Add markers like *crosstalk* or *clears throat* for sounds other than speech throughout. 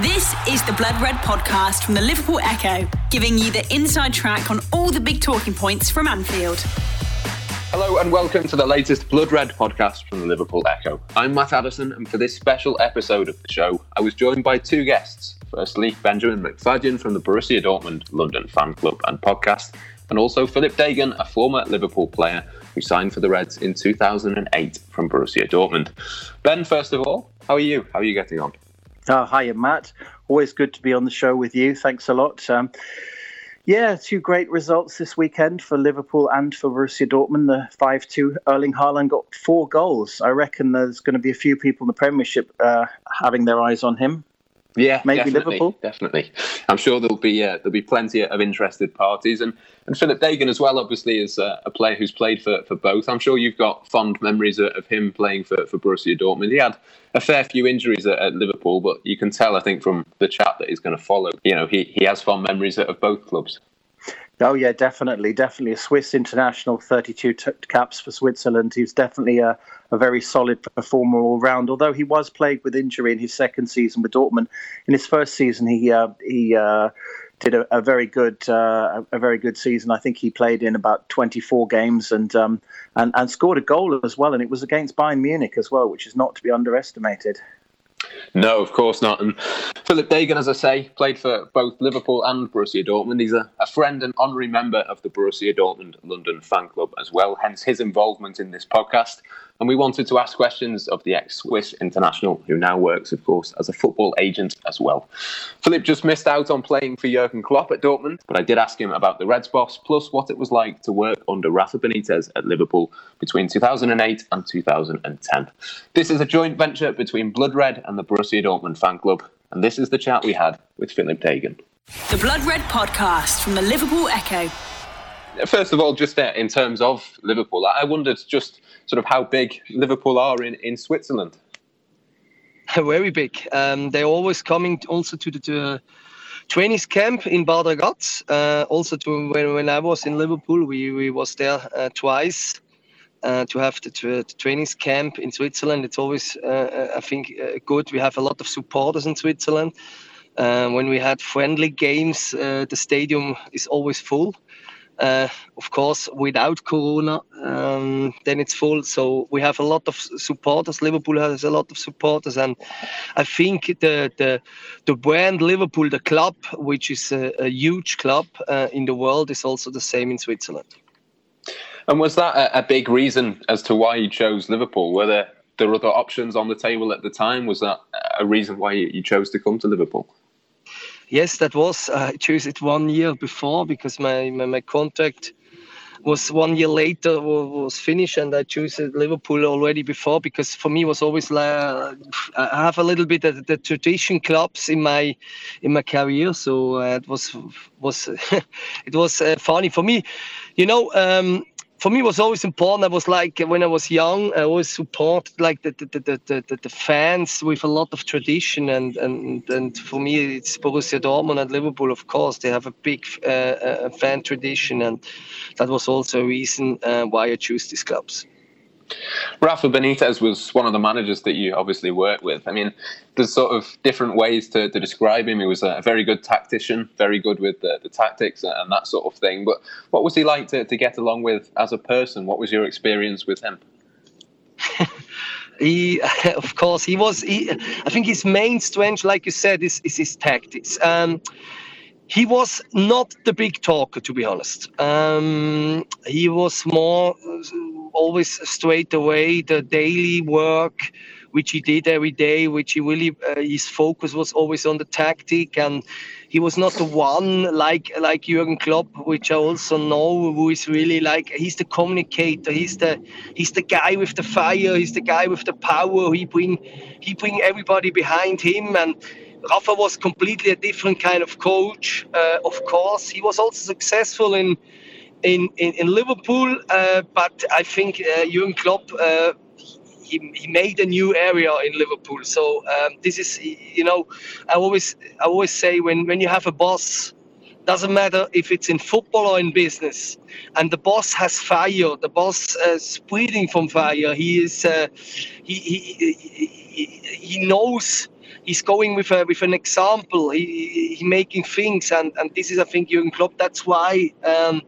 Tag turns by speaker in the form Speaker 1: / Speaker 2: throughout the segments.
Speaker 1: This is the Blood Red podcast from the Liverpool Echo, giving you the inside track on all the big talking points from Anfield.
Speaker 2: Hello and welcome to the latest Blood Red podcast from the Liverpool Echo. I'm Matt Addison, and for this special episode of the show, I was joined by two guests. Firstly, Benjamin McFadyen from the Borussia Dortmund London fan club and podcast, and also Philip Degen, a former Liverpool player who signed for the Reds in 2008 from Borussia Dortmund. Ben, first of all, how are you? How are you getting on?
Speaker 3: Oh, hiya, Matt. Always good to be on the show with you. Thanks a lot. Um, yeah, two great results this weekend for Liverpool and for Borussia Dortmund. The 5 2 Erling Haaland got four goals. I reckon there's going to be a few people in the Premiership uh, having their eyes on him.
Speaker 2: Yeah,
Speaker 3: maybe
Speaker 2: definitely,
Speaker 3: Liverpool.
Speaker 2: Definitely, I'm sure there'll be uh, there'll be plenty of interested parties, and and Philip Degen as well. Obviously, is uh, a player who's played for, for both. I'm sure you've got fond memories of him playing for, for Borussia Dortmund. He had a fair few injuries at, at Liverpool, but you can tell, I think, from the chat that he's going to follow. You know, he he has fond memories of both clubs.
Speaker 3: Oh yeah, definitely, definitely a Swiss international, 32 t- caps for Switzerland. He's definitely a, a very solid performer all round. Although he was plagued with injury in his second season with Dortmund, in his first season he uh, he uh, did a, a, very good uh, a very good season. I think he played in about 24 games and um, and and scored a goal as well, and it was against Bayern Munich as well, which is not to be underestimated.
Speaker 2: No, of course not. And Philip Degen, as I say, played for both Liverpool and Borussia Dortmund. He's a, a, friend and honorary member of the Borussia Dortmund London fan club as well, hence his involvement in this podcast. And we wanted to ask questions of the ex Swiss international, who now works, of course, as a football agent as well. Philip just missed out on playing for Jurgen Klopp at Dortmund, but I did ask him about the Reds boss, plus what it was like to work under Rafa Benitez at Liverpool between 2008 and 2010. This is a joint venture between Blood Red and the Borussia Dortmund fan club, and this is the chat we had with Philip Degen.
Speaker 1: The Blood Red podcast from the Liverpool Echo.
Speaker 2: First of all, just uh, in terms of Liverpool, I wondered just sort of how big Liverpool are in, in Switzerland. *laughs*
Speaker 4: Very big. Um, they're always coming also to the to, trainees camp in Bad Ragaz. Uh, also to when, when I was in Liverpool, we, we was there uh, twice. Uh, to have the, the, trainees camp in Switzerland, it's always, uh, uh, I think, uh, good. We have a lot of supporters in Switzerland. when we had friendly games, the stadium is always full. Uh, of course, without Corona, um, then it's full. So we have a lot of supporters. Liverpool has a lot of supporters, and I think the the, the brand Liverpool, the club, which is a, a huge club uh, in the world, is also the same in Switzerland.
Speaker 2: And was that a, a big reason as to why you chose Liverpool? Were there, there other options on the table at the time? Was that a reason why you chose to come to Liverpool?
Speaker 4: Yes, that was uh, I chose it one year before because my, my, my contract was one year later was finished and I chose Liverpool already before because for me was always like I have a little bit of the tradition clubs in my in my career. So uh, it was was *laughs* it was uh, funny for me. You know um, for me was always important. I was like when I was young, I always supported like the the, the, the, the fans with a lot of tradition and and and for me it's Borussia Dortmund and Liverpool. Of course, they have a big uh, uh, fan tradition, and that was also a reason uh, why I chose these clubs.
Speaker 2: Rafa Benitez was one of the managers that you obviously worked with. I mean, there's sort of different ways to, to describe him. He was a very good tactician, very good with the, the tactics and that sort of thing. But what was he like to, to get along with as a person? What was your experience with him? *laughs*
Speaker 4: he *laughs* of course he was he, i think his main strength like you said is, is his tactics um, he was not the big talker to be honest. Um, he was more always straight away the daily work which he did every day which he really uh, his focus was always on the tactic. And he was not the one like like Jurgen Klopp which I also know who is really like he's the communicator. He's the he's the guy with the fire. He's the guy with the power. He bring he bring everybody behind him. And Rafa was completely a different kind of coach uh, of course. He was also successful in in, in, in Liverpool, uh, but I think uh, Jurgen Klopp uh, he, he made a new area in Liverpool. So um, this is you know I always I always say when when you have a boss doesn't matter if it's in football or in business. And the boss has fire. The boss uh, is breathing from fire. He is uh, he, he, he, he knows he's going with a, with an example. He, he making things, and, and this is I think Jurgen Klopp. That's why um,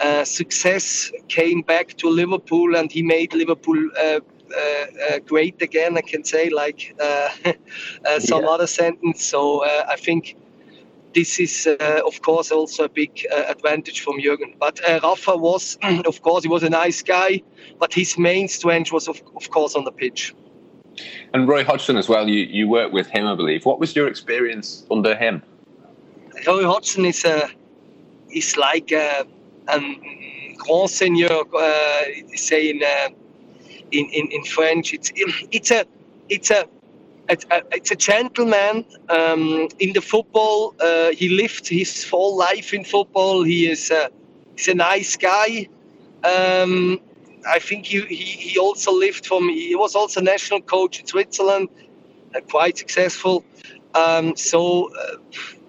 Speaker 4: uh, success came back to Liverpool, and he made Liverpool. Uh, uh, uh great again, I can say, like uh, *laughs* some yeah. other sentence. So I think this is, uh, of course, also a big uh, advantage from Jürgen. But uh, Rafa was, *clears throat* of course, he was a nice guy, but his main strength was, of, of course, on the pitch.
Speaker 2: And Roy Hodgson as well. You you worked with him, I believe. What was your experience under him?
Speaker 4: Roy Hodgson is a is like a, a grand seigneur, uh, say in, uh, in in in French. It's it's a it's a it's a, it's a gentleman um, in the football. Uh, he lived his whole life in football. He is a, he's a nice guy. Um, I think he, he, he, also lived from. He was also national coach in Switzerland, uh, quite successful. Um, so uh,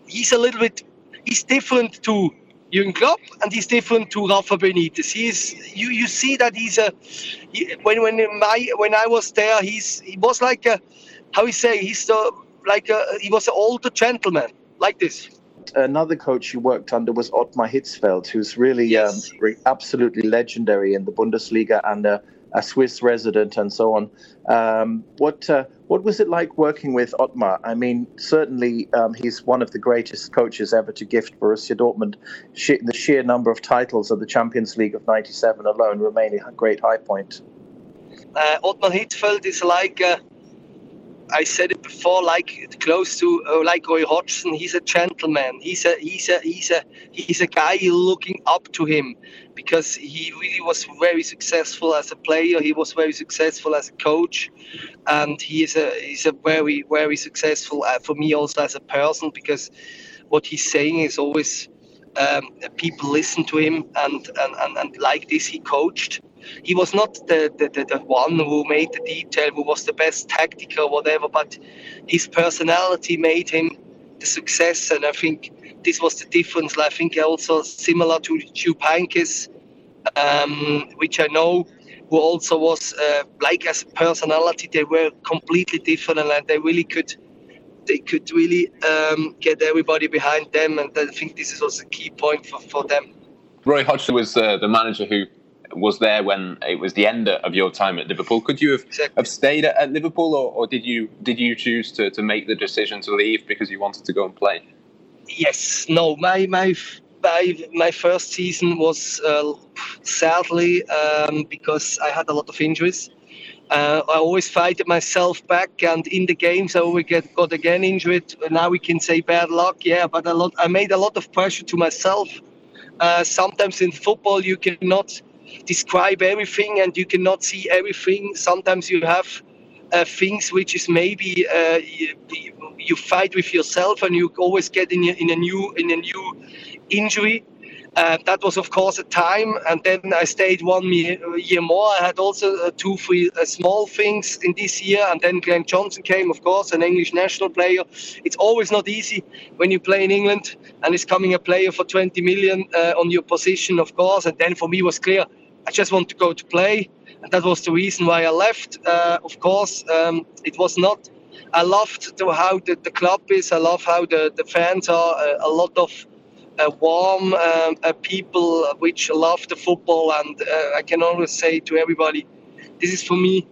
Speaker 4: he's a little bit. He's different to Jürgen Klopp, and he's different to Rafa Benitez. He's you you see that he's a. He, when when my when I was there, he's he was like a how you say he's the like a, he was an older gentleman like this.
Speaker 3: Another coach you worked under was Ottmar Hitzfeld, who's really yes. um, absolutely legendary in the Bundesliga and a, a Swiss resident and so on. Um, what uh, what was it like working with Ottmar? I mean, certainly um, he's one of the greatest coaches ever to gift Borussia Dortmund. the sheer number of titles of the Champions League of '97 alone remain a great high point.
Speaker 4: Uh, Ottmar Hitzfeld is like. Uh, I said it before, like close to uh, like Roy Hodgson. He's a gentleman. He's a he's a he's a he's a guy looking up to him because he really was very successful as a player. He was very successful as a coach, and he is a he's a very very successful uh, for me also as a person because what he's saying is always um, people listen to him and, and, and, and like this he coached he was not the, the, the, the, one who made the detail, who was the best tactic or whatever, but his personality made him the success. And I think this was the difference. I think also similar to Heynckes, um, which I know, who also was uh, like as a personality, they were completely different and they really could they could really um, get everybody behind them. And I think this is also a key point for, for them.
Speaker 2: Roy Hodgson was uh, the manager who was there when it was the end of your time at Liverpool. Could you have, exactly. have stayed at, at Liverpool, or, or, did you did you choose to, to make the decision to leave because you wanted to go and play?
Speaker 4: Yes, no. My my my, my first season was uh, sadly um, because I had a lot of injuries. Uh, I always fight myself back, and in the games I always get got again injured. Now we can say bad luck, yeah, but a lot. I made a lot of pressure to myself. Uh, sometimes in football you cannot describe everything and you cannot see everything. Sometimes you have uh, things which is maybe uh, you, you, fight with yourself and you always get in in a new in a new injury. Uh, that was of course a time, and then I stayed one year, year more. I had also uh, two, three uh, small things in this year, and then Glenn Johnson came, of course, an English national player. It's always not easy when you play in England, and it's coming a player for 20 million uh, on your position, of course. And then for me was clear I just want to go to play. And that was the reason why I left. Uh, of course, um, it was not. I loved the, how the, the club is. I love how the, the fans are. Uh, a lot of uh, warm um, uh, people which love the football. And uh, I can always say to everybody, this is for me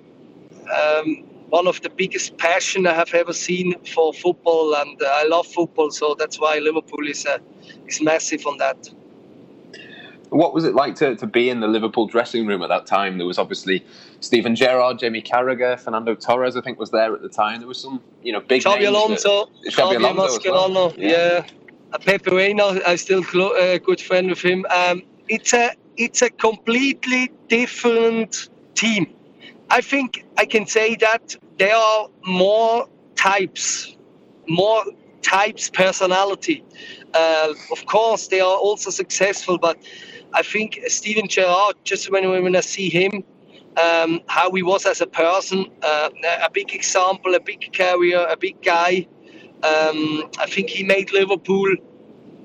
Speaker 4: um, one of the biggest passion I have ever seen for football. And uh, I love football, so that's why Liverpool is is massive on that.
Speaker 2: What was it like to, to be in the Liverpool dressing room at that time? There was obviously Steven Gerrard, Jamie Carragher, Fernando Torres, I think, was there at the time. There was some, you know, big
Speaker 4: Xabi Alonso, Xabi Alonso, well. yeah. yeah. Pepe Reina, I'm still a uh, good friend with him. Um, it's a it's a completely different team. I think I can say that there are more types, more types personality. Uh, of course, they are also successful, but I think Steven Gerrard, just when, when I see him, um, how he was as a person, uh, a big example, a big carrier, a big guy. Um, I think he made Liverpool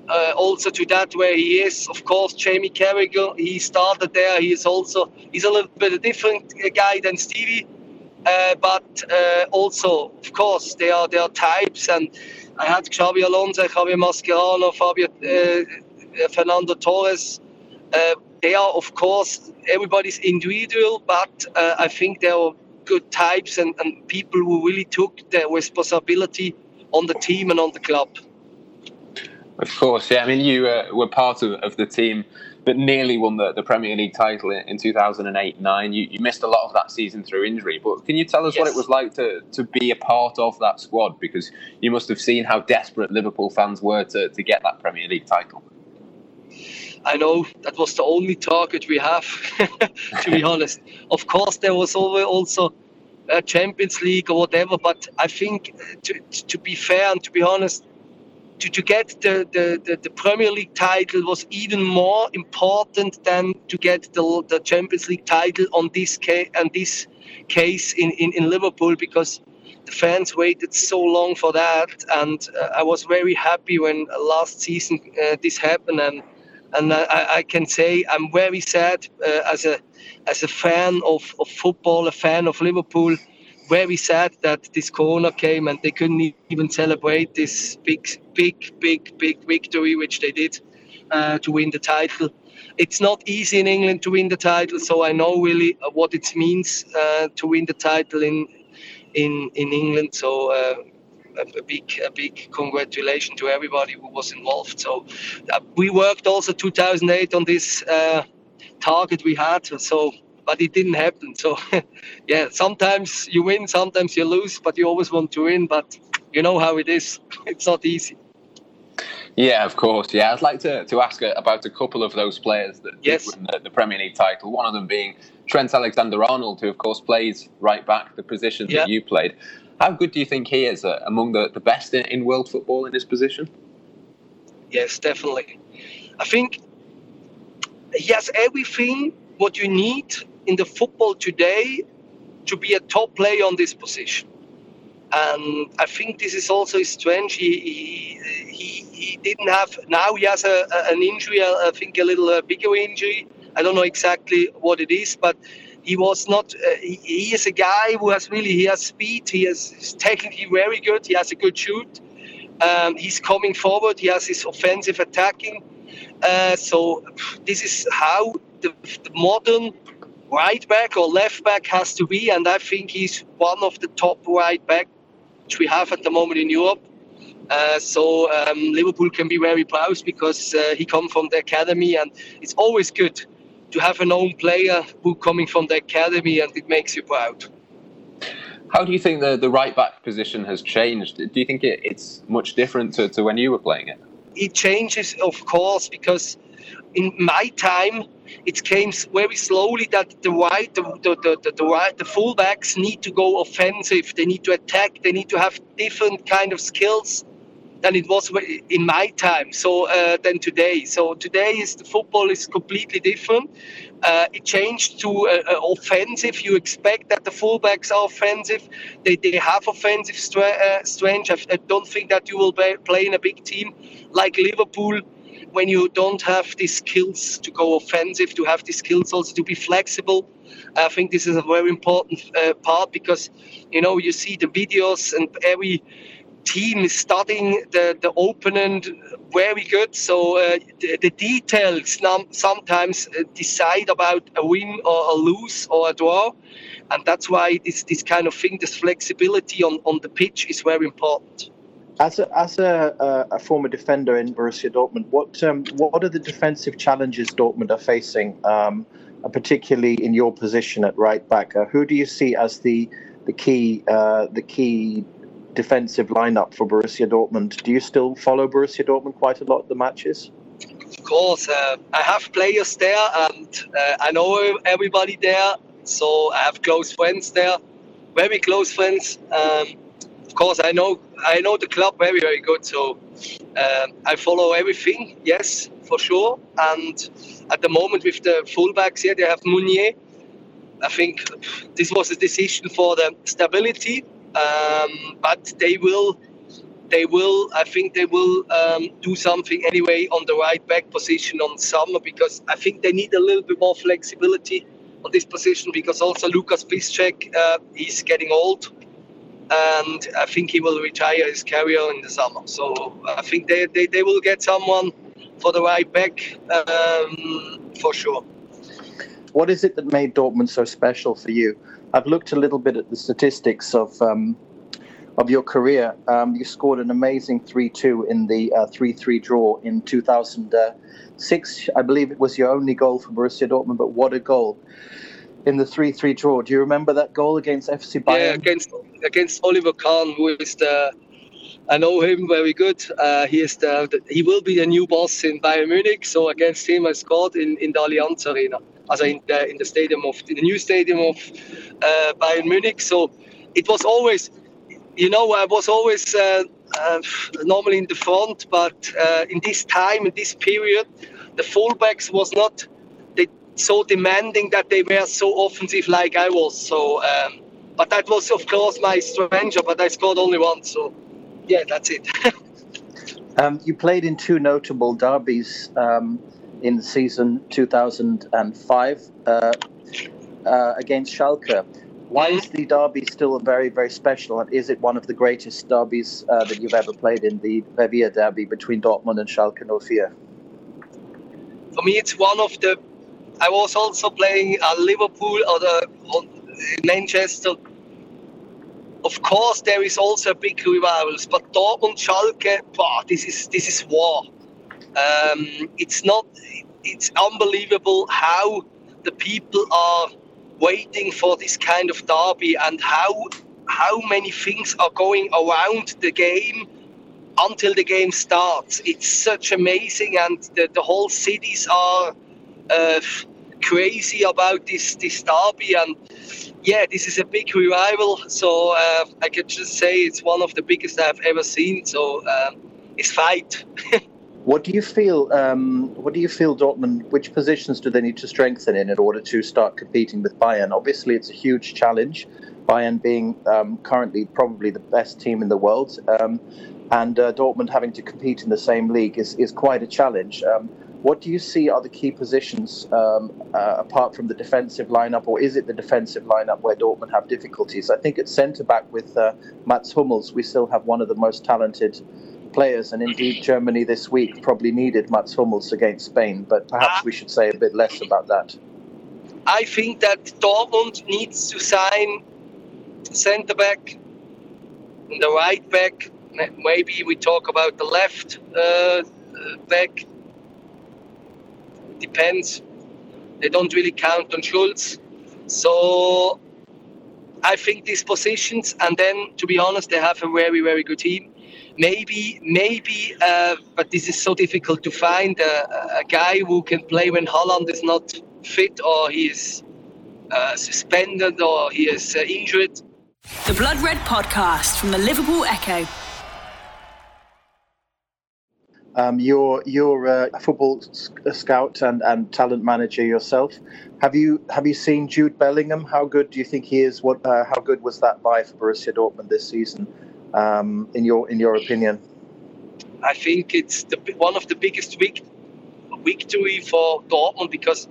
Speaker 4: uh, also to that where he is. Of course, Jamie Carragher, he started there. He is also he's a little bit a different guy than Stevie. Uh, but uh, also, of course, there are there are types, and I had Xabi Alonso, Javier Mascherano, Fabio, uh, Fernando Torres. Uh, they are, of course, everybody's individual, but uh, I think there are good types and, and people who really took their responsibility on the team and on the club.
Speaker 2: Of course, yeah. I mean, you uh, were part of, of the team that nearly won the, the Premier League title in, in 2008 9. You, you, missed a lot of that season through injury, but can you tell us yes. what it was like to, to be a part of that squad? Because you must have seen how desperate Liverpool fans were to, to get that Premier League title.
Speaker 4: I know that was the only target we have, *laughs* to be honest. Of course, there was also a Champions League or whatever, but I think to, to be fair and to be honest, to, to get the, the, the, the, Premier League title was even more important than to get the, the Champions League title on this case, on this case in, in, in Liverpool because the fans waited so long for that. And uh, I was very happy when last season uh, this happened. And, and I, I, can say I'm very sad uh, as, a, as a fan of, of football, a fan of Liverpool very sad that this corona came and they couldn't even celebrate this big, big, big, big victory which they did uh, to win the title. It's not easy in England to win the title, so I know really what it means uh, to win the title in in in England. So. A, big, a big congratulations to everybody who was involved. So uh, we worked also 2008 on this uh, target we had. So but it didn't happen. So, *laughs* yeah, sometimes you win, sometimes you lose, but you always want to win. But you know how it is; *laughs* it's not easy.
Speaker 2: Yeah, of course. Yeah, I'd like to, to ask about a couple of those players that yes. win the, the, Premier League title. One of them being Trent Alexander-Arnold, who of course plays right back, the position yeah. that you played. How good do you think he is uh, among the, the best in, in world football in his position?
Speaker 4: Yes, definitely. I think he has everything what you need in the football today to be a top player on this position. And I think this is also strange. He, he, he, didn't have, now he has a, an injury, I think a little uh, bigger injury. I don't know exactly what it is, but he was not, uh, he, he, is a guy who has really, he has speed, he is he's technically very good, he has a good shoot. Um, he's coming forward, he has his offensive attacking. Uh, so this is how the, the modern right back or left back has to be, and I think he's one of the top right back which we have at the moment in Europe. Uh, so um, Liverpool can be very proud because uh, he come from the academy, and it's always good to have an known player who coming from the academy, and it makes you proud.
Speaker 2: How do you think the, the right back position has changed? Do you think it, it's much different to, to when you were playing it?
Speaker 4: It changes, of course, because in my time, it came very slowly that the right, the, the, the, the, right, the fullbacks need to go offensive. They need to attack. They need to have different kind of skills than it was in my time. So uh, than today. So today is the football is completely different. Uh, it changed to uh, uh offensive. You expect that the fullbacks are offensive. They, they have offensive uh, strength. I don't think that you will play in a big team like Liverpool when you don't have the skills to go offensive, to have the skills also to be flexible. I think this is a very important uh, part because, you know, you see the videos and every team is studying the, the opponent very good. So uh, the, the, details sometimes uh, decide about a win or a lose or a draw. And that's why this, this kind of thing, this flexibility on, on the pitch is very important.
Speaker 3: As a, as a, a, former defender in Borussia Dortmund, what um, what are the defensive challenges Dortmund are facing, um, particularly in your position at right back? Uh, who do you see as the the key uh, the key defensive lineup for Borussia Dortmund? Do you still follow Borussia Dortmund quite a lot the matches?
Speaker 4: Of course, uh, I have players there, and uh, I know everybody there. So I have close friends there, very close friends. Um, course, I know I know the club very very good, so uh, I follow everything. Yes, for sure. And at the moment with the fullbacks here, they have Meunier. I think this was a decision for the stability, um, but they will. They will. I think they will um, do something anyway on the right back position on summer because I think they need a little bit more flexibility on this position because also Lukas Piszczek uh, is getting old, and I think he will retire his career in the summer. So I think they, they, they will get someone for the right back um, for sure.
Speaker 3: What is it that made Dortmund so special for you? I've looked a little bit at the statistics of um, of your career. Um, you scored an amazing 3 2 in the uh, 3 uh, 3 draw in 2006. I believe it was your only goal for Borussia Dortmund, but what a goal! In the 3 3 draw. Do you remember that goal against FC Bayern?
Speaker 4: Yeah, against, against Oliver Kahn, who is the. I know him very good. Uh, he is the, the, he will be the new boss in Bayern Munich. So against him, I scored in, in the Allianz Arena, also in the in the stadium of the new stadium of uh, Bayern Munich. So it was always you know, I was always uh, uh, normally in the front, but uh, in this time, in this period, the fullbacks was not they, so demanding that they were so offensive like I was. So, um, but that was of course my strength, but I scored only once. So, yeah, that's it. *laughs*
Speaker 3: um, you played in two notable derbies um, in season 2005 uh, uh, against Schalke. Why is the derby still very, very special? And is it one of the greatest derbies uh, that you've ever played in, the Revier derby between Dortmund and Schalke 04?
Speaker 4: For me, it's one of the. I was also playing at Liverpool or the Manchester. Of course, there is also big rivals, but Dortmund, Schalke, bah, this is this is war. Um, it's not. It's unbelievable how the people are waiting for this kind of derby and how how many things are going around the game until the game starts. It's such amazing, and the, the whole cities are uh, crazy about this this derby. And yeah, this is a big revival. So uh, I can just say it's one of the biggest I've ever seen. So um, it's fight. *laughs*
Speaker 3: What do you feel? Um, what do you feel, Dortmund? Which positions do they need to strengthen in in order to start competing with Bayern? Obviously, it's a huge challenge. Bayern being um, currently probably the best team in the world, um, and uh, Dortmund having to compete in the same league is, is quite a challenge. Um, what do you see are the key positions um, uh, apart from the defensive lineup, or is it the defensive lineup where Dortmund have difficulties? I think at centre back with uh, Mats Hummels, we still have one of the most talented players, and indeed Germany this week probably needed Mats Hummels against Spain, but perhaps we should say a bit less about that.
Speaker 4: I think that Dortmund needs to sign centre back, the right back. Maybe we talk about the left uh, back. Depends. They don't really count on Schulz. So I think these positions, and then to be honest, they have a very, very good team maybe maybe uh, but this is so difficult to find a, a, guy who can play when Haaland is not fit or he is uh, suspended or he is uh, injured.
Speaker 1: The Blood Red podcast from the Liverpool Echo.
Speaker 3: Um, you're you're a football scout and, and talent manager yourself. Have you have you seen Jude Bellingham? How good do you think he is? What uh, how good was that buy for Borussia Dortmund this season? Um, in your in your opinion?
Speaker 4: I think it's the, one of the biggest week, victory for Dortmund because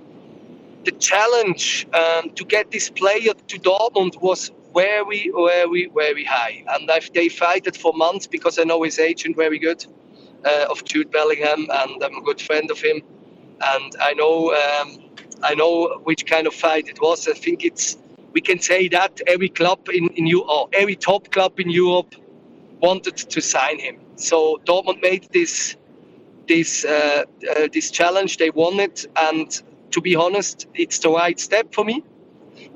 Speaker 4: the challenge um, to get this player to Dortmund was very, very, very high, and I've, they fight it for months because I know his agent very good uh, of Jude Bellingham, and I'm a good friend of him, and I know um, I know which kind of fight it was. I think it's we can say that every club in in Europe, every top club in Europe wanted to sign him. So Dortmund made this this uh, uh, this challenge. They won it, and to be honest, it's the right step for me.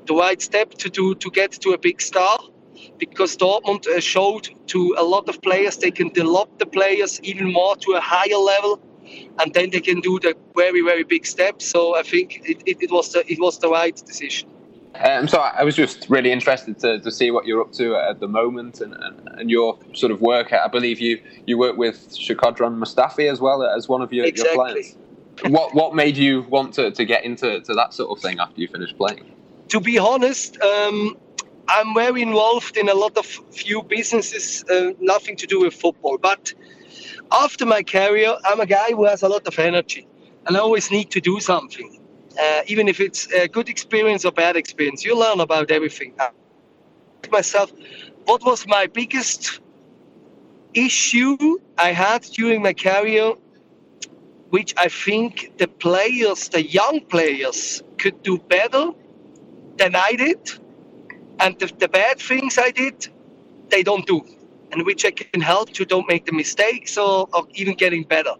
Speaker 4: The right step to do to get to a big star, because Dortmund uh, showed to a lot of players they can develop the players even more to a higher level, and then they can do the very very big step. So I think it, it, it was the it was the right decision.
Speaker 2: Um, so I was just really interested to, to see what you're up to at the moment and, and, and your sort of work. I believe you, you work with Shkodran Mustafi as well as one of your, exactly. your clients. what what made you want to, to get into to that sort of thing after you finished playing?
Speaker 4: To be honest, um, I'm very involved in a lot of few businesses, uh, nothing to do with football. But after my career, I'm a guy who has a lot of energy, and I always need to do something. Uh, even if it's a good experience or bad experience, you learn about everything. I myself, what was my biggest issue I had during my career, which I think the players, the young players, could do better than I did, and the, the bad things I did, they don't do, and which I can help to don't make the mistakes or, or even getting better.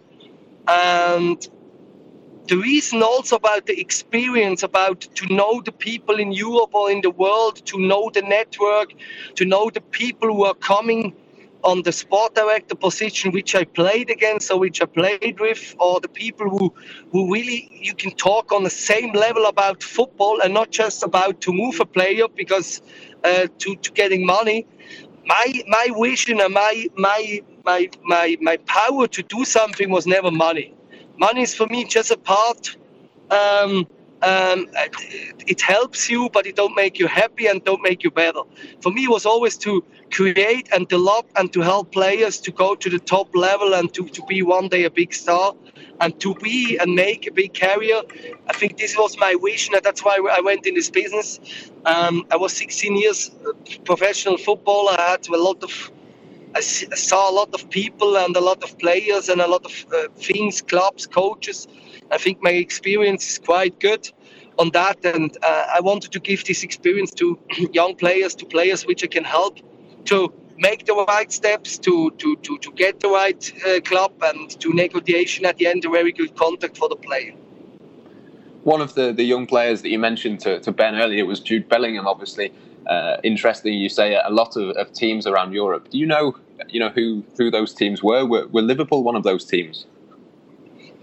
Speaker 4: And the reason also about the experience, about to know the people in Europe or in the world, to know the network, to know the people who are coming on the sport director position which I played against or which I played with, or the people who, who really you can talk on the same level about football and not just about to move a player because uh, to, to getting money. My my vision and my my my my my power to do something was never money money is for me just a part. Um, um, it helps you, but it don't make you happy and don't make you better. For me, it was always to create and develop and to help players to go to the top level and to, to be one day a big star and to be and make a big career. I think this was my vision, and that's why I went in this business. Um, I was 16 years professional footballer. I had a lot of I saw a lot of people and a lot of players and a lot of uh, things, clubs, coaches. I think my experience is quite good on that, and uh, I wanted to give this experience to *clears throat* young players, to players which I can help to make the right steps, to to to, to get the right uh, club, and to negotiation at the end a very good contact for the player.
Speaker 2: One of the, the young players that you mentioned to, to Ben earlier was Jude Bellingham, obviously uh, interesting. You say a lot of, of, teams around Europe. Do you know, you know who who those teams were? Were, were Liverpool one of those teams?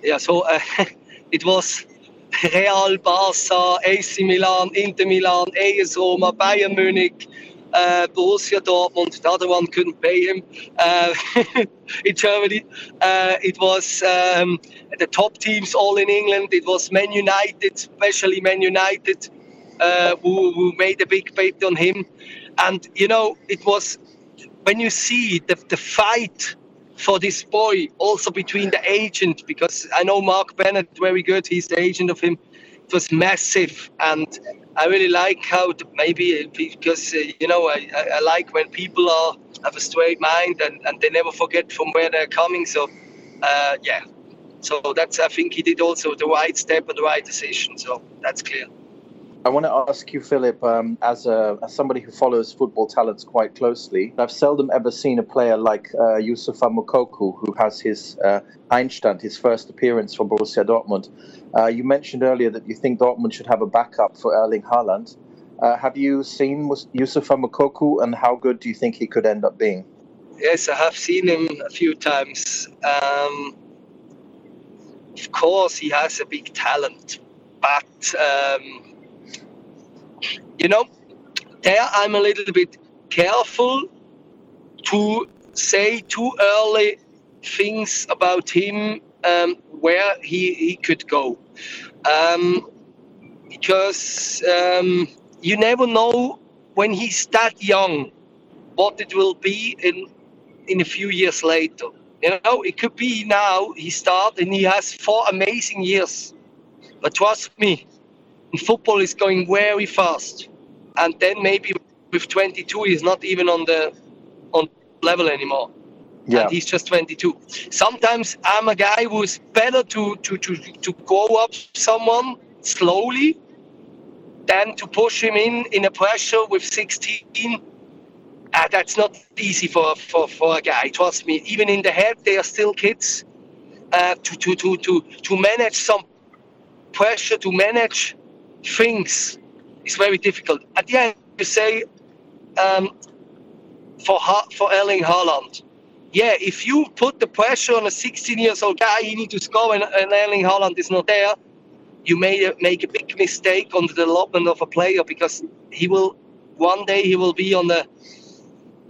Speaker 4: Yeah, so uh, *laughs* it was Real, Barca, AC Milan, Inter Milan, AS Roma, Bayern Munich, Borussia Dortmund. The other one couldn't pay him uh, *laughs* in Germany. Uh, it was um, the top teams all in England. It was Man United, especially Man United who, who made a big bet on him. And, you know, it was when you see the, the fight for this boy, also between the agent, because I know Mark Bennett very good, he's the agent of him. It was massive, and I really like how maybe because uh, you know I, I, like when people are have a straight mind and, and they never forget from where they're coming. So uh, yeah, so that's I think he did also the right step and the right decision. So that's clear.
Speaker 3: I want to ask you, Philip, um, as, a, as somebody who follows football talents quite closely, I've seldom ever seen a player like uh, Youssoufa Moukoko, who has his uh, Einstand, his first appearance for Borussia Dortmund. Uh, you mentioned earlier that you think Dortmund should have a backup for Erling Haaland. Uh, have you seen Youssoufa Moukoko, and how good do you think he could end up being?
Speaker 4: Yes, I have seen him a few times. Um, of course, he has a big talent, but um, you know, there I'm a little bit careful to say too early things about him um, where he, he could go. Um, because um, you never know when he's that young what it will be in in a few years later. You know, it could be now he started and he has four amazing years. But trust me, football is going very fast, and then maybe with 22 he's not even on the on level anymore. Yeah. And he's just 22. Sometimes I'm a guy who's better to to to to go up someone slowly than to push him in in a pressure with 16. Uh, that's not easy for, for, for a guy. Trust me. Even in the head, they are still kids. Uh, to, to, to, to, to manage some pressure, to manage things is very difficult. At the end, you say um, for ha- for Erling Haaland, yeah, if you put the pressure on a 16 years old guy, he need to score, and, and Erling Haaland is not there. You may make a big mistake on the development of a player because he will one day he will be on a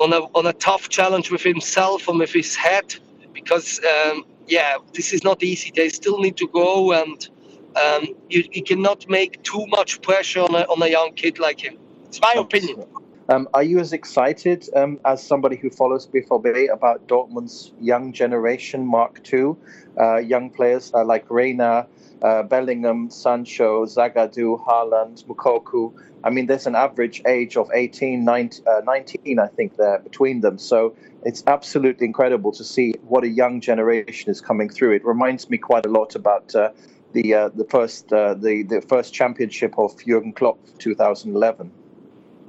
Speaker 4: on a on a tough challenge with himself and with his head because um, yeah, this is not easy. They still need to go and um, you, you, cannot make too much pressure on a, on a young kid like him. It's my opinion.
Speaker 3: Um, are you as excited um, as somebody who follows BVB about Dortmund's young generation, Mark II, uh, young players uh, like Reyna, uh, Bellingham, Sancho, Zagadou, Haaland, Moukoko? I mean, there's an average age of 18, 19, uh, 19, I think, there between them. So it's absolutely incredible to see what a young generation is coming through. It reminds me quite a lot about uh, the uh, the first uh, the the first championship of Jurgen Klopp, 2011.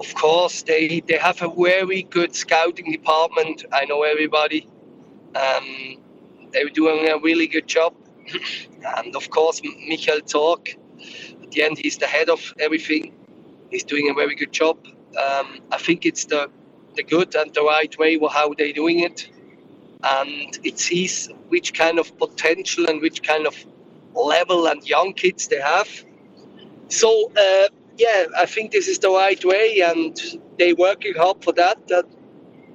Speaker 4: Of course, they they have a very good scouting department. I know everybody. Um, they're doing a really good job, *clears throat* and of course, Michael Zorc. At the end, he's the head of everything. He's doing a very good job. Um, I think it's the the good and the right way how they're doing it, and it sees which kind of potential and which kind of level and young kids they have. So uh, yeah, I think this is the right way, and they're working hard for that. That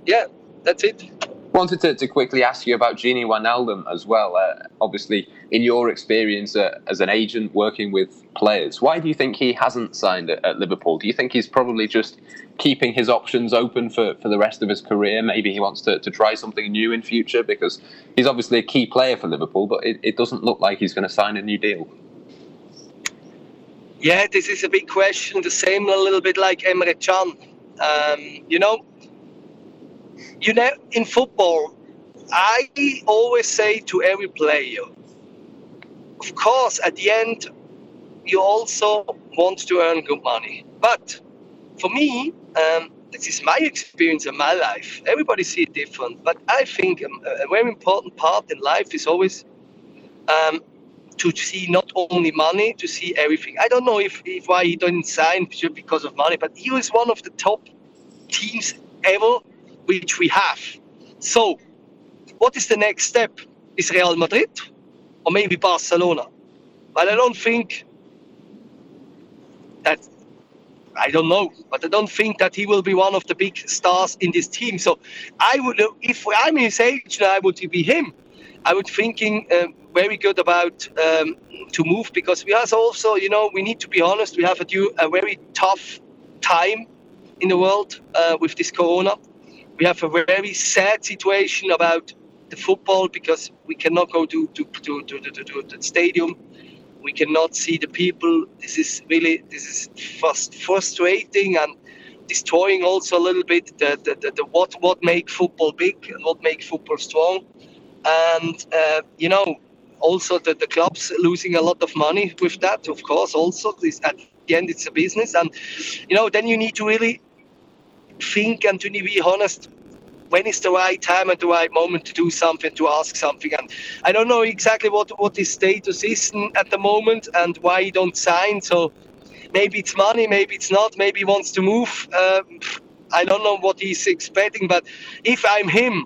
Speaker 4: yeah, that's it.
Speaker 2: Wanted to, to quickly ask you about Gini Wijnaldum as well. Uh, obviously, in your experience uh, as an agent working with players, why do you think he hasn't signed at, at Liverpool? Do you think he's probably just keeping his options open for, for the rest of his career? Maybe he wants to, to try something new in future because he's obviously a key player for Liverpool, but it, it doesn't look like he's going to sign a new deal.
Speaker 4: Yeah, this is a big question. The same a little bit like Emre Can. Um, you know, you know, in football, I always say to every player, of course, at the end, you also want to earn good money. But for me, um, this is my experience in my life. Everybody see it different, but I think a very important part in life is always um, to see not only money, to see everything. I don't know if, if why he didn't sign because of money, but he was one of the top teams ever which we have. So, what is the next step? Is Real Madrid or maybe Barcelona? But I don't think that I don't know, but I don't think that he will be one of the big stars in this team. So I would, if I'm his age, I would be him. I would thinking uh, very good about um, to move because we have also, you know, we need to be honest. We have a, due, a very tough time in the world uh, with this Corona we have a very sad situation about the football because we cannot go to to, to, to, to, to the stadium. We cannot see the people. This is really this is first frustrating and destroying also a little bit the, the, the, the what what make football big and what make football strong. And uh, you know, also the, the clubs losing a lot of money with that. Of course, also this at the end it's a business, and you know then you need to really think and to be honest when is the right time and the right moment to do something to ask something and i don't know exactly what what his status is at the moment and why he don't sign so maybe it's money maybe it's not maybe he wants to move um, i don't know what he's expecting but if i'm him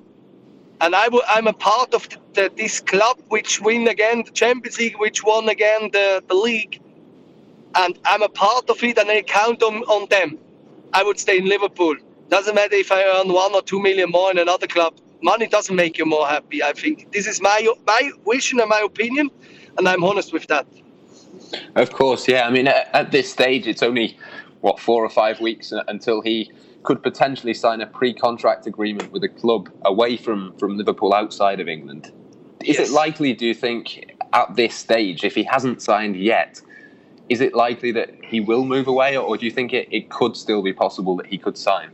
Speaker 4: and I w- I'm a part of the, the, this club which win again the Champions League, which won again the, the league, and I'm a part of it, and I count on, on them. I would stay in Liverpool. Doesn't matter if I earn one or two million more in another club. Money doesn't make you more happy. I think this is my my vision and my opinion, and I'm honest with that.
Speaker 2: Of course, yeah. I mean, at, at this stage, it's only what four or five weeks uh, until he could potentially sign a pre-contract agreement with a club away from from Liverpool outside of England. Is yes. it likely? Do you think at this stage, if he hasn't signed yet, is it likely that he will move away, or do you think it, it could still be possible that he could sign?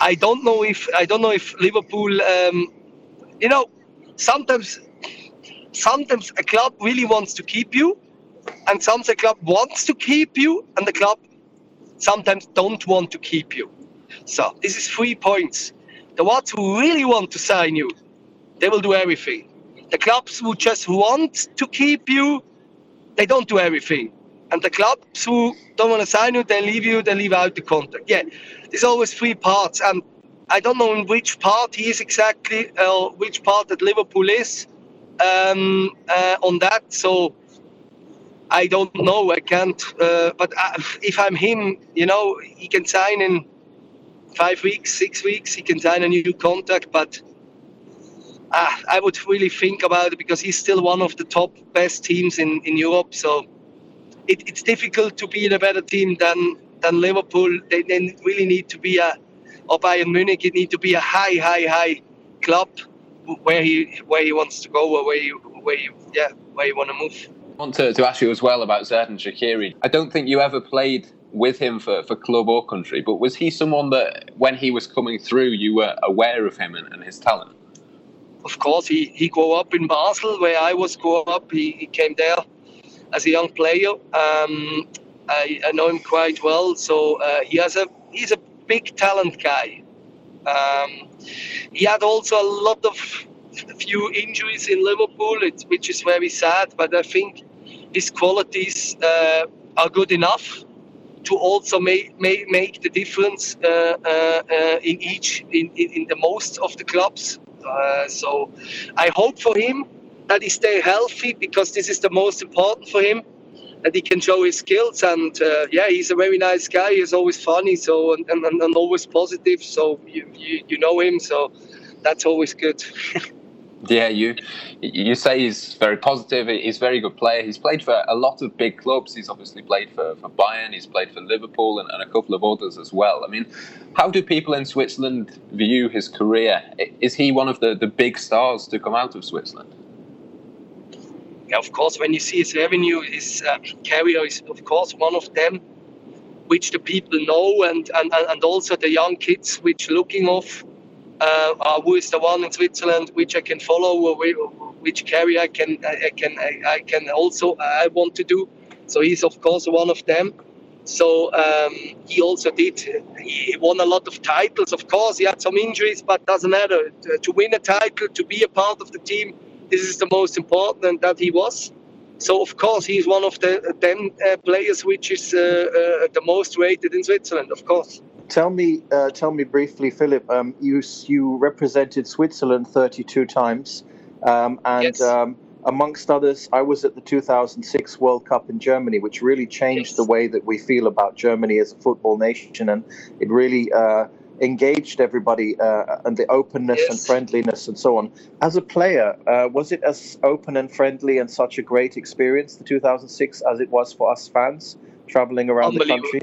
Speaker 4: I don't know if I don't know if Liverpool. Um, you know, sometimes sometimes a club really wants to keep you, and sometimes a club wants to keep you, and the club sometimes don't want to keep you. So this is three points. The ones who really want to sign you, they will do everything. The clubs who just want to keep you, they don't do everything. And the clubs who don't want to sign you, they leave you, they leave out the contract. Yeah, there's always three parts. And I don't know in which part he is exactly, uh, which part that Liverpool is um, uh, on that. So I don't know. I can't. Uh, but uh, if I'm him, you know, he can sign in five weeks, six weeks. He can sign a new contract. But uh, I would really think about it because he's still one of the top best teams in, in Europe. So it, it's difficult to be in a better team than than Liverpool. They, they really need to be a, or Bayern Munich, it need to be a high, high, high club where he where he wants to go or where you where you yeah where you want to move.
Speaker 2: I want to, to ask you as well about Xherdan Shaqiri. I don't think you ever played with him for, for club or country, but was he someone that when he was coming through, you were aware of him and, and his talent?
Speaker 4: Of course, he, he grew up in Basel, where I was growing up. He, he came there as a young player. Um, I, I, know him quite well, so uh, he has a he's a big talent guy. Um, he had also a lot of few injuries in Liverpool, which is very sad. But I think his qualities uh, are good enough to also make make, make the difference uh, uh, uh in each in, in, in, the most of the clubs. Uh, so I hope for him that he stay healthy because this is the most important for him that he can show his skills. And uh, yeah he's a very nice guy. He's always funny so and, and, and always positive. So you, you, you know him so that's always good. *laughs*
Speaker 2: Yeah you you say he's very positive. He's a very good player. He's played for a lot of big clubs. He's obviously played for, for bayern. He's played for liverpool and, and a couple of others as well. I mean how do people in switzerland view his career? Is he one of the, the big stars to come out of switzerland
Speaker 4: of course, when you see his revenue, his uh, is, of course, one of them which the people know, and, and, and also the young kids which looking off uh, who is the one in Switzerland which I can follow, which career I can I can I, can also I want to do. So he's of course one of them. So um, he also did. He won a lot of titles. Of course, he had some injuries, but doesn't matter. To win a title, to be a part of the team, this is the most important that he was. So of course he's one of the them uh, players which is uh, uh, the most rated in Switzerland, of course.
Speaker 3: Tell me, uh, tell me briefly, Philip. Um, you you represented Switzerland 32 times, um, and yes. um, amongst others, I was at the 2006 World Cup in Germany, which really changed yes. the way that we feel about Germany as a football nation, and it really uh, engaged everybody uh, and the openness yes. and friendliness and so on. As a player, uh, was it as open and friendly and such a great experience, the 2006, as it was for us fans traveling around the country?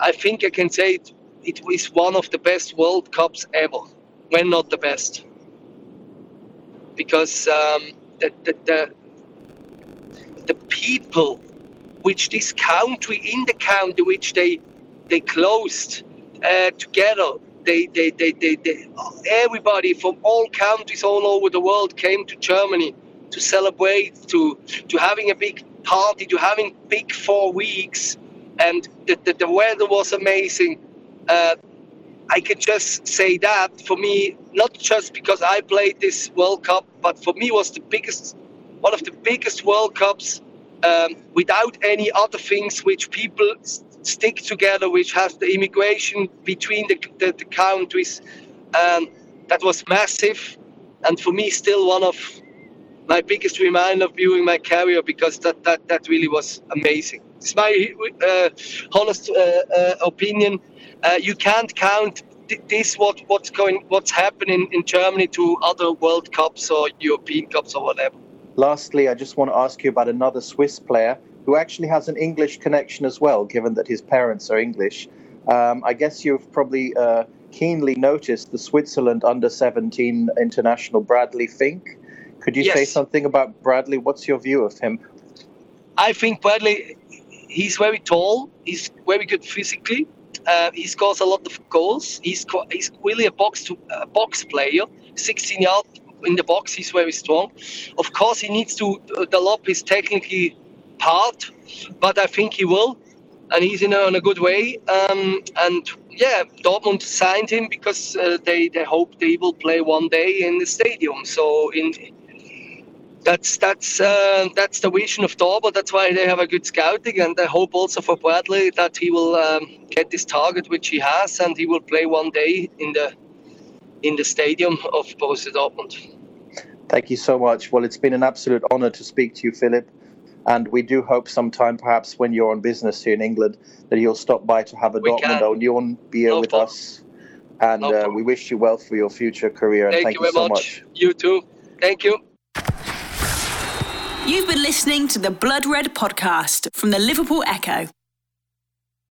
Speaker 4: I think I can say it, it was one of the best World Cups ever, when not the best. Because um, the, the, the, the people which this country, in the country which they, they closed, uh, together. They, they, they, they, they, everybody from all countries all over the world came to Germany to celebrate, to, to having a big party, to having big four weeks. And the, the, the weather was amazing. Uh, I can just say that for me, not just because I played this World Cup, but for me was the biggest, one of the biggest World Cups um, without any other things which people stick together, which has the immigration between the, the, the countries. Um, that was massive, and for me, still one of my biggest reminder viewing my career because that, that, that really was amazing. It's my uh, honest uh, uh, opinion. Uh, you can't count this what what's going what's happening in Germany to other World Cups or European Cups or whatever.
Speaker 3: Lastly, I just want to ask you about another Swiss player who actually has an English connection as well, given that his parents are English. Um, I guess you've probably uh, keenly noticed the Switzerland under 17 international Bradley Fink. Could you yes. say something about Bradley? What's your view of him?
Speaker 4: I think Bradley, he's very tall, he's very good physically. Uh, he scores a lot of goals. He's he's really a box to a box player. 16 yards in the box, he's very strong. Of course, he needs to develop his technically part, but I think he will, and he's in a, in a good way. Um, and yeah, Dortmund signed him because uh, they they hope they will play one day in the stadium. So in that's that's uh, that's the vision of Dortmund. That's why they have a good scouting, and I hope also for Bradley that he will um, get this target which he has, and he will play one day in the in the stadium of Borussia Dortmund.
Speaker 3: Thank you so much. Well, it's been an absolute honour to speak to you, Philip. And we do hope sometime, perhaps when you're on business here in England, that you'll stop by to have a we Dortmund can. Union beer no with problem. us. And no uh, we wish you well for your future career. And thank, thank you, you so much. much.
Speaker 4: You too. Thank you.
Speaker 1: You've been listening to the Blood Red podcast from the Liverpool Echo.